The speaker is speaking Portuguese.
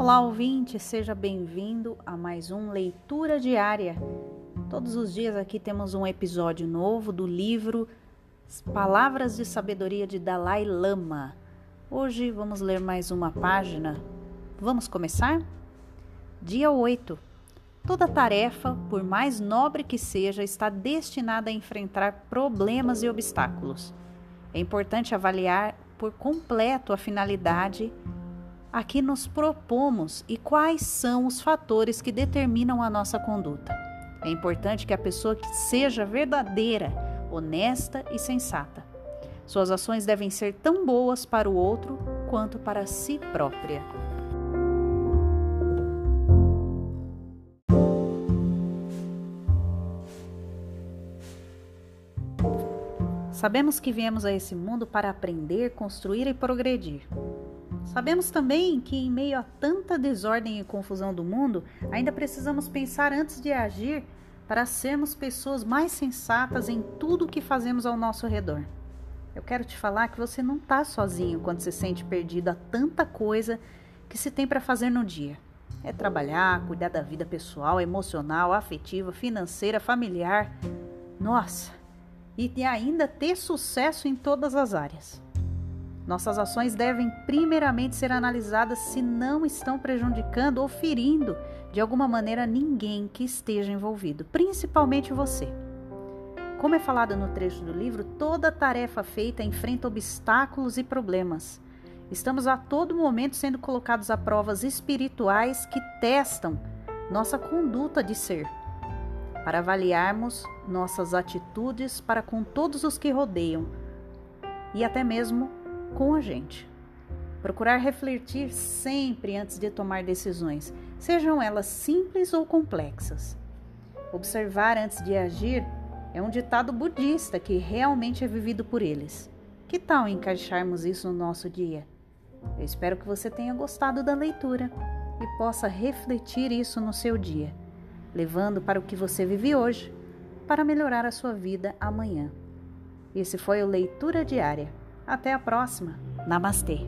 Olá, ouvinte, seja bem-vindo a mais um Leitura Diária. Todos os dias aqui temos um episódio novo do livro Palavras de Sabedoria de Dalai Lama. Hoje vamos ler mais uma página. Vamos começar? Dia 8. Toda tarefa, por mais nobre que seja, está destinada a enfrentar problemas e obstáculos. É importante avaliar por completo a finalidade a que nos propomos e quais são os fatores que determinam a nossa conduta. É importante que a pessoa seja verdadeira, honesta e sensata. Suas ações devem ser tão boas para o outro quanto para si própria. Sabemos que viemos a esse mundo para aprender, construir e progredir. Sabemos também que, em meio a tanta desordem e confusão do mundo, ainda precisamos pensar antes de agir para sermos pessoas mais sensatas em tudo o que fazemos ao nosso redor. Eu quero te falar que você não está sozinho quando se sente perdido a tanta coisa que se tem para fazer no dia. É trabalhar, cuidar da vida pessoal, emocional, afetiva, financeira, familiar. Nossa! E ainda ter sucesso em todas as áreas. Nossas ações devem primeiramente ser analisadas se não estão prejudicando ou ferindo de alguma maneira ninguém que esteja envolvido, principalmente você. Como é falado no trecho do livro, toda tarefa feita enfrenta obstáculos e problemas. Estamos a todo momento sendo colocados a provas espirituais que testam nossa conduta de ser, para avaliarmos nossas atitudes para com todos os que rodeiam e até mesmo com a gente. Procurar refletir sempre antes de tomar decisões, sejam elas simples ou complexas. Observar antes de agir é um ditado budista que realmente é vivido por eles. Que tal encaixarmos isso no nosso dia? Eu espero que você tenha gostado da leitura e possa refletir isso no seu dia, levando para o que você vive hoje, para melhorar a sua vida amanhã. Esse foi o Leitura Diária. Até a próxima. Namastê.